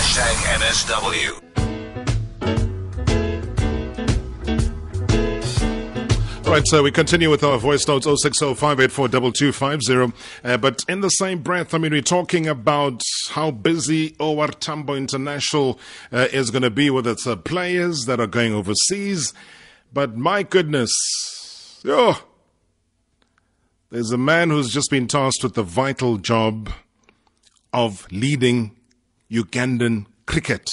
Hashtag. Right, so we continue with our voice notes 0605842250. Uh, but in the same breath, I mean, we're talking about how busy OR Tambo International uh, is going to be with its uh, players that are going overseas. But my goodness, oh, there's a man who's just been tasked with the vital job of leading Ugandan cricket.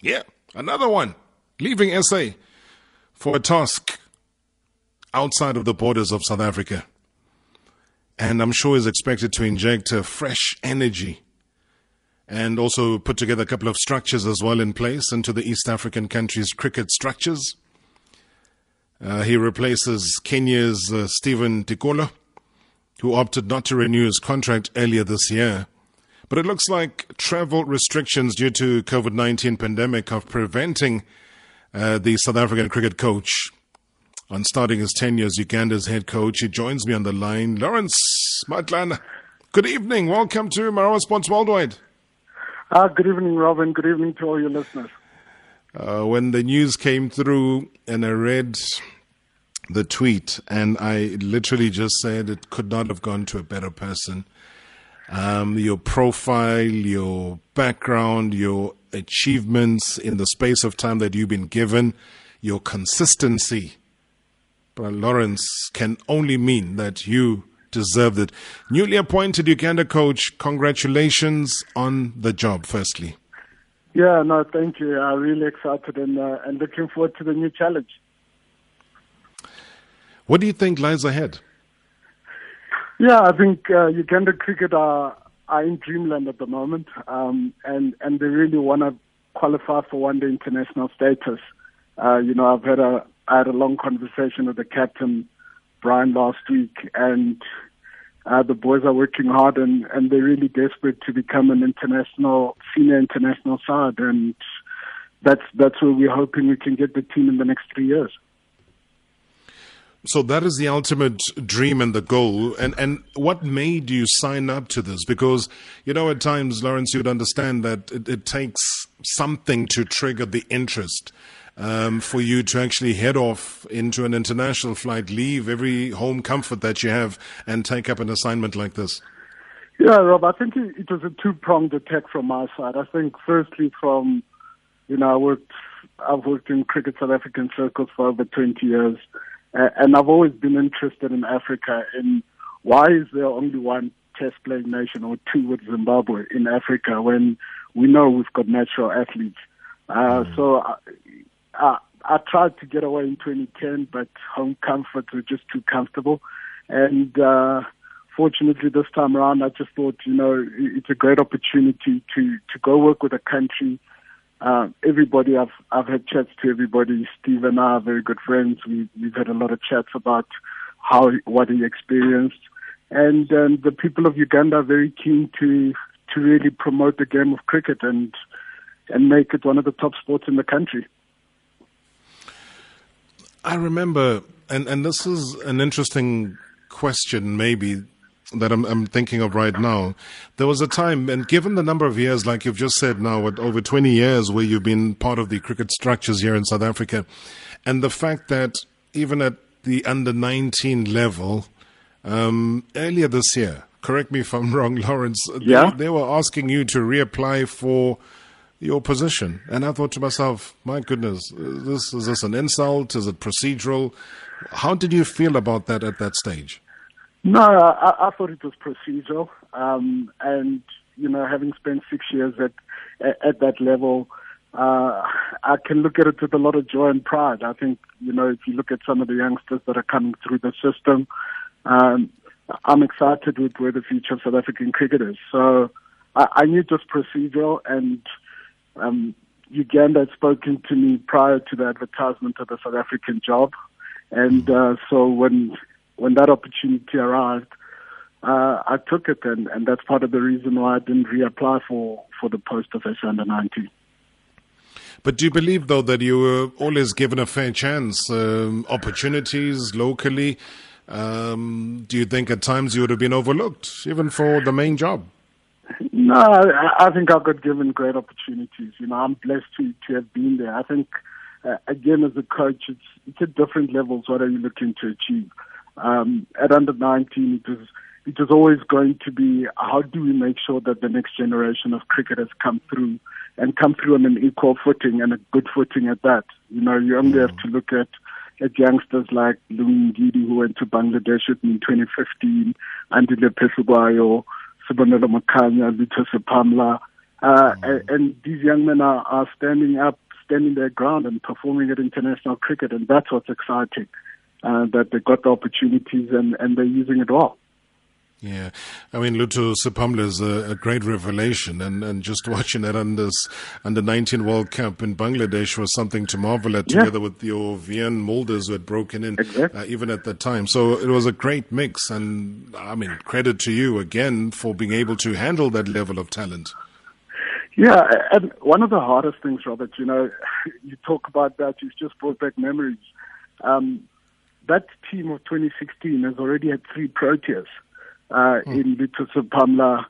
Yeah, another one, leaving SA for a task outside of the borders of South Africa. And I'm sure is expected to inject fresh energy and also put together a couple of structures as well in place into the East African countries' cricket structures. Uh, he replaces Kenya's uh, Stephen Tikolo, who opted not to renew his contract earlier this year. But it looks like travel restrictions due to COVID-19 pandemic are preventing uh, the South African cricket coach on starting his tenure as Uganda's head coach. He joins me on the line. Lawrence Mahatlane, good evening. Welcome to Marawa Sports Worldwide. Uh, good evening, Robin. Good evening to all your listeners. Uh, when the news came through and I read the tweet, and I literally just said it could not have gone to a better person. Um, your profile, your background, your achievements in the space of time that you've been given, your consistency but Lawrence can only mean that you deserved it. Newly appointed Uganda coach, congratulations on the job, firstly. Yeah, no, thank you. I'm really excited and, uh, and looking forward to the new challenge. What do you think lies ahead? Yeah, I think uh, Uganda cricket are, are in dreamland at the moment, um, and and they really want to qualify for one day international status. Uh, you know, I've had a I had a long conversation with the captain, Brian, last week, and uh, the boys are working hard and, and they're really desperate to become an international, senior international side. And that's, that's where we're hoping we can get the team in the next three years. So that is the ultimate dream and the goal. And and what made you sign up to this? Because you know, at times, Lawrence, you'd understand that it, it takes something to trigger the interest um, for you to actually head off into an international flight, leave every home comfort that you have, and take up an assignment like this? Yeah, Rob, I think it was a two-pronged attack from my side. I think, firstly, from you know, I worked, I've worked in cricket South African circles for over 20 years, and I've always been interested in Africa. and why is there only one Test playing nation or two with Zimbabwe in Africa when we know we've got natural athletes? Uh, mm. So uh, I tried to get away in 2010, but home comforts were just too comfortable. And uh, fortunately, this time around, I just thought, you know, it's a great opportunity to to go work with a country. Uh, everybody, I've I've had chats to everybody. Steve and I are very good friends. We we've had a lot of chats about how what he experienced, and um, the people of Uganda are very keen to to really promote the game of cricket and and make it one of the top sports in the country. I remember, and, and this is an interesting question, maybe that I'm, I'm, thinking of right now. There was a time, and given the number of years, like you've just said now, with over 20 years where you've been part of the cricket structures here in South Africa, and the fact that even at the under 19 level, um, earlier this year, correct me if I'm wrong, Lawrence, yeah? they, they were asking you to reapply for your position. And I thought to myself, my goodness, this is this an insult? Is it procedural? How did you feel about that at that stage? No, I, I thought it was procedural. Um, and, you know, having spent six years at, at, at that level, uh, I can look at it with a lot of joy and pride. I think, you know, if you look at some of the youngsters that are coming through the system, um, I'm excited with where the future of South African cricket is. So I, I knew was procedural and um, Uganda had spoken to me prior to the advertisement of the South African job, and uh, so when when that opportunity arrived, uh, I took it, and, and that's part of the reason why I didn't reapply for for the post of S under 19. But do you believe, though, that you were always given a fair chance, um, opportunities locally? Um, do you think at times you would have been overlooked, even for the main job? No, I, I think I got given great opportunities. You know, I'm blessed to to have been there. I think uh, again as a coach, it's it's at different levels. What are you looking to achieve? Um, at under 19, it was it was always going to be how do we make sure that the next generation of cricketers come through and come through on an equal footing and a good footing at that. You know, you only have to look at at youngsters like Lungi Ngidi who went to Bangladesh with me in 2015, Andile Phehlukwayo, Sibonelo Makhanya, Lutho Sipamla. Uh, and, and these young men are, are standing up, standing their ground and performing at international cricket, and that's what's exciting, uh, that they got the opportunities and, and they're using it well. Yeah, I mean, Lutho Sipamla is a, a, great revelation, and, and just watching that under under 19 World Cup in Bangladesh was something to marvel at, together yeah. with your Wiaan Mulder who had broken in exactly. uh, even at that time. So it was a great mix, and I mean, credit to you again for being able to handle that level of talent. Yeah, and one of the hardest things, Robert, you know, you talk about that, you've just brought back memories. Um, that team of 2016 has already had three Proteas uh, mm. in Lutho Sipamla,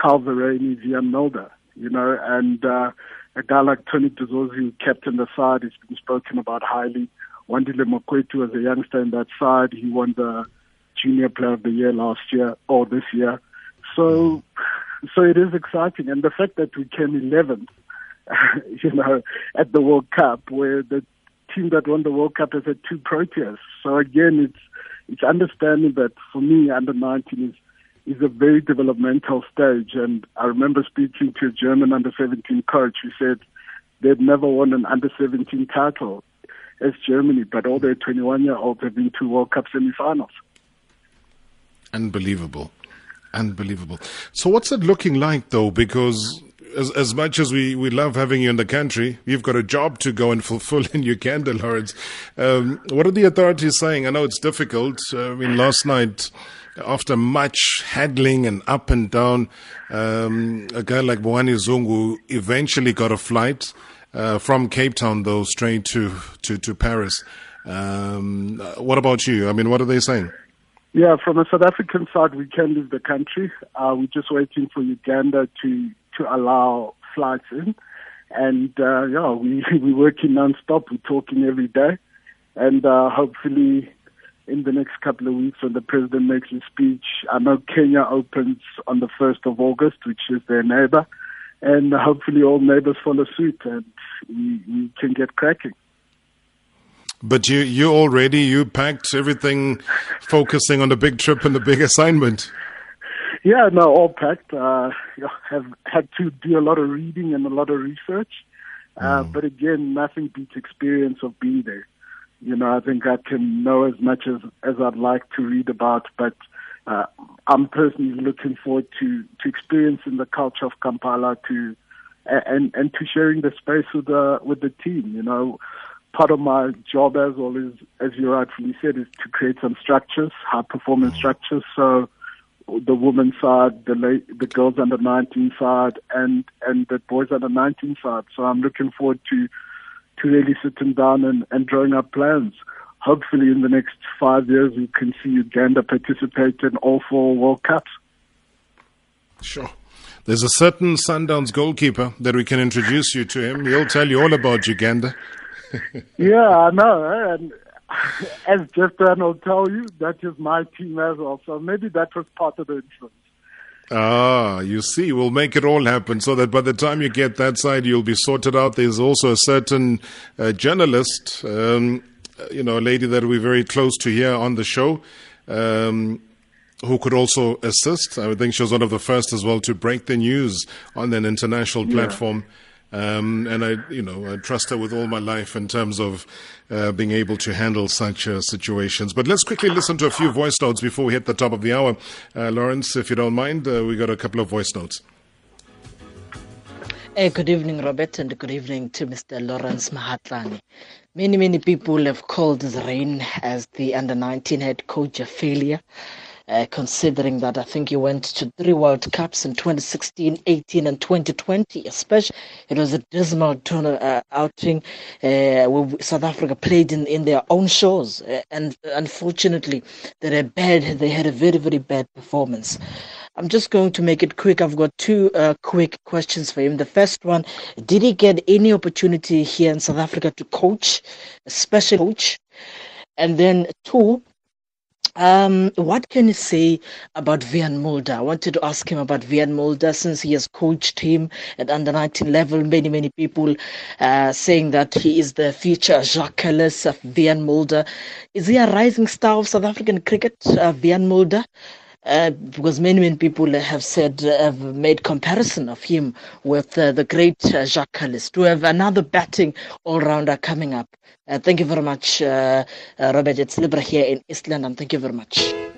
Calvary, Wiaan Mulder, you know, and uh, a guy like Tony de Zorzi, who captained the side, has been spoken about highly. Wandile Makwetu as a youngster in that side, he won the Junior Player of the Year last year or this year. So, so it is exciting, and the fact that we came 11th, you know, at the World Cup, where the team that won the World Cup has had two Proteas. So again, it's it's understanding that for me, under 19 is is a very developmental stage. And I remember speaking to a German under 17 coach who said they'd never won an under 17 title as Germany, but all their 21 year olds have been to World Cup semi-finals. Unbelievable. Unbelievable. So, what's it looking like though? Because as, as much as we, we love having you in the country, you've got a job to go and fulfill in Uganda, Lawrence. Um, what are the authorities saying? I know it's difficult. Uh, I mean, last night, after much haggling and up and down, um, a guy like Bongani Zungu eventually got a flight uh, from Cape Town, though, straight to, to, to Paris. Um, what about you? I mean, what are they saying? Yeah, from a South African side, we can leave the country. Uh, we're just waiting for Uganda to, to allow flights in. And uh, yeah, we, we're working non-stop. We're talking every day. And uh, hopefully in the next couple of weeks when the president makes his speech. I know Kenya opens on the 1st of August, which is their neighbor, and hopefully all neighbors follow suit and we, we can get cracking. But you, you already, you packed everything focusing on the big trip and the big assignment. Yeah, no, all packed. Uh, have had to do a lot of reading and a lot of research. Uh, mm. But again, nothing beats experience of being there you know, I think I can know as much as, as I'd like to read about, but uh, I'm personally looking forward to, to experiencing the culture of Kampala to, and, and to sharing the space with the, with the team, you know. Part of my job as well is, as you rightfully said, is to create some structures, high performance structures. So the women's side, the late, the girls under 19 side, and and the boys under 19 side. So I'm looking forward to to really sitting down and, and drawing up plans. Hopefully, in the next five years, we can see Uganda participate in all four World Cups. Sure. There's a certain Sundowns goalkeeper that we can introduce you to him. He'll tell you all about Uganda. yeah, I know. Eh? And as Jeff Brown will tell you, that is my team as well. So maybe that was part of the influence. Ah, you see, we'll make it all happen so that by the time you get that side, you'll be sorted out. There's also a certain uh, journalist, um, you know, a lady that we're very close to here on the show, um, who could also assist. I think she was one of the first as well to break the news on an international platform. Um, and I, you know, I trust her with all my life in terms of uh, being able to handle such uh, situations. But let's quickly listen to a few voice notes before we hit the top of the hour. Uh, Lawrence, if you don't mind, uh, we got a couple of voice notes. Hey, good evening, Robert, and good evening to Mr. Lawrence Mahatlane. Many, many people have called Zrain as the under 19 head coach a failure uh, considering that I think he went to three World Cups in 2016, 18, and 2020. Especially, it was a dismal uh, outing uh, where South Africa played in, in their own shores, uh, and unfortunately, they had bad. They had a very very bad performance. I'm just going to make it quick. I've got two uh, quick questions for him. The first one Did he get any opportunity here in South Africa to coach, a special coach? And then, two, um, what can you say about Wiaan Mulder? I wanted to ask him about Wiaan Mulder since he has coached him at under 19 level. Many, many people uh, saying that he is the future Jacques Kallis of Wiaan Mulder. Is he a rising star of South African cricket, uh, Wiaan Mulder? Uh, because many, many people have said, uh, have made comparison of him with uh, the great uh, Jacques Kallis. To have another batting all-rounder coming up. Thank you very much, Robert. It's Libra here in East London. Thank you very much.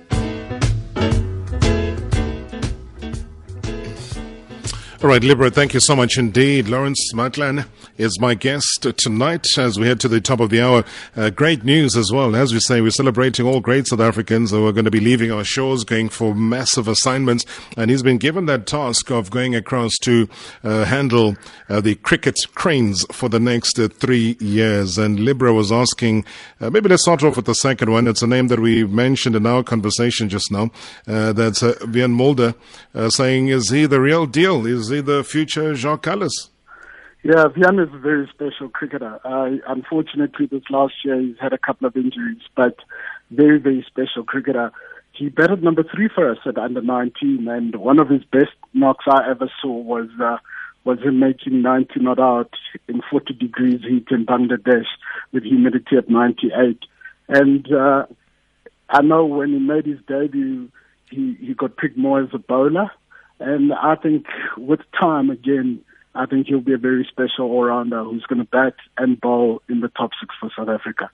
All right, Libra, thank you so much indeed. Lawrence Mahatlane is my guest tonight as we head to the top of the hour. Uh, great news as well. As we say, we're celebrating all great South Africans who are going to be leaving our shores, going for massive assignments. And he's been given that task of going across to uh, handle uh, the cricket cranes for the next uh, three years. And Libra was asking, uh, maybe let's start off with the second one. It's a name that we mentioned in our conversation just now. Uh, that's Wiaan Mulder saying, is he the real deal? Is is he the future Jacques Kallis? Yeah, Wiaan is a very special cricketer. Uh, unfortunately, this last year he's had a couple of injuries, but very, very special cricketer. He batted number three for us at under 19, and one of his best knocks I ever saw was uh, was him making 90 not out in 40 degrees heat in Bangladesh with humidity at 98. And uh, I know when he made his debut, he, he got picked more as a bowler and I think with time, again, I think he'll be a very special all rounder who's going to bat and bowl in the top six for South Africa.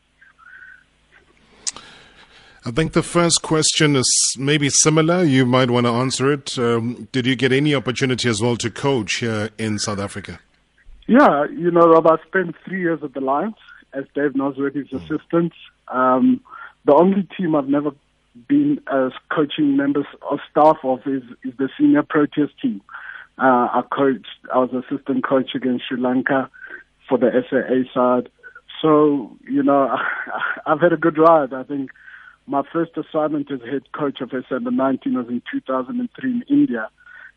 I think the first question is maybe similar. You might want to answer it. Um, did you get any opportunity as well to coach here in South Africa? Yeah, you know, Rob, I spent three years at the Lions as Dave Nosworthy's mm. assistant. Um, the only team I've never been as coaching members of staff of is, is the senior Proteas team. Uh, I coached, I was assistant coach against Sri Lanka for the SAA side. So, you know, I've had a good ride. I think my first assignment as head coach of SA under 19 was in 2003 in India.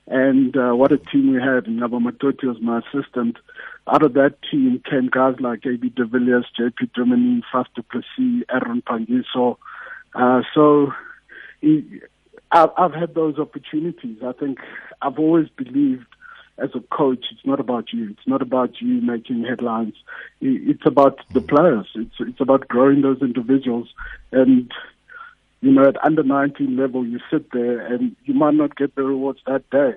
And uh, what a team we had. Nabo Matoti was my assistant. Out of that team came guys like A.B. de Villiers, J.P. Duminy, Faf du Plessis, Aaron Phangiso, uh, so I've, I've had those opportunities. I think I've always believed as a coach, it's not about you. It's not about you making headlines. It's about the players. It's it's about growing those individuals. And you know, at under 19 level, you sit there and you might not get the rewards that day,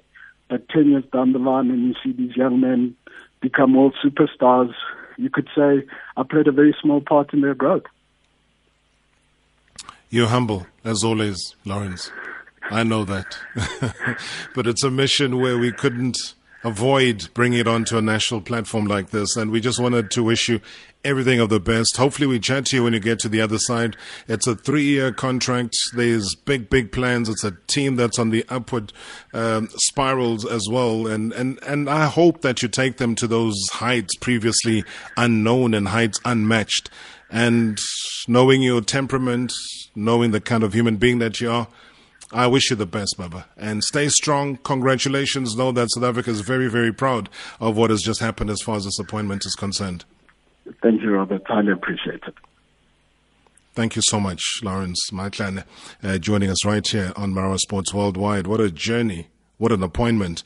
but 10 years down the line, and you see these young men become all superstars, you could say I played a very small part in their growth. You're humble, as always, Lawrence. I know that. but it's a mission where we couldn't avoid bringing it onto a national platform like this. And we just wanted to wish you everything of the best. Hopefully, we chat to you when you get to the other side. It's a three year contract. There's big, big plans. It's a team that's on the upward um, spirals as well. And, and, and I hope that you take them to those heights previously unknown and heights unmatched. And knowing your temperament, knowing the kind of human being that you are, I wish you the best, Baba. And stay strong. Congratulations. Know that South Africa is very, very proud of what has just happened as far as this appointment is concerned. Thank you, Robert. Highly appreciate it. Thank you so much, Lawrence Mahatlane, uh, joining us right here on Marawa Sports Worldwide. What a journey. What an appointment.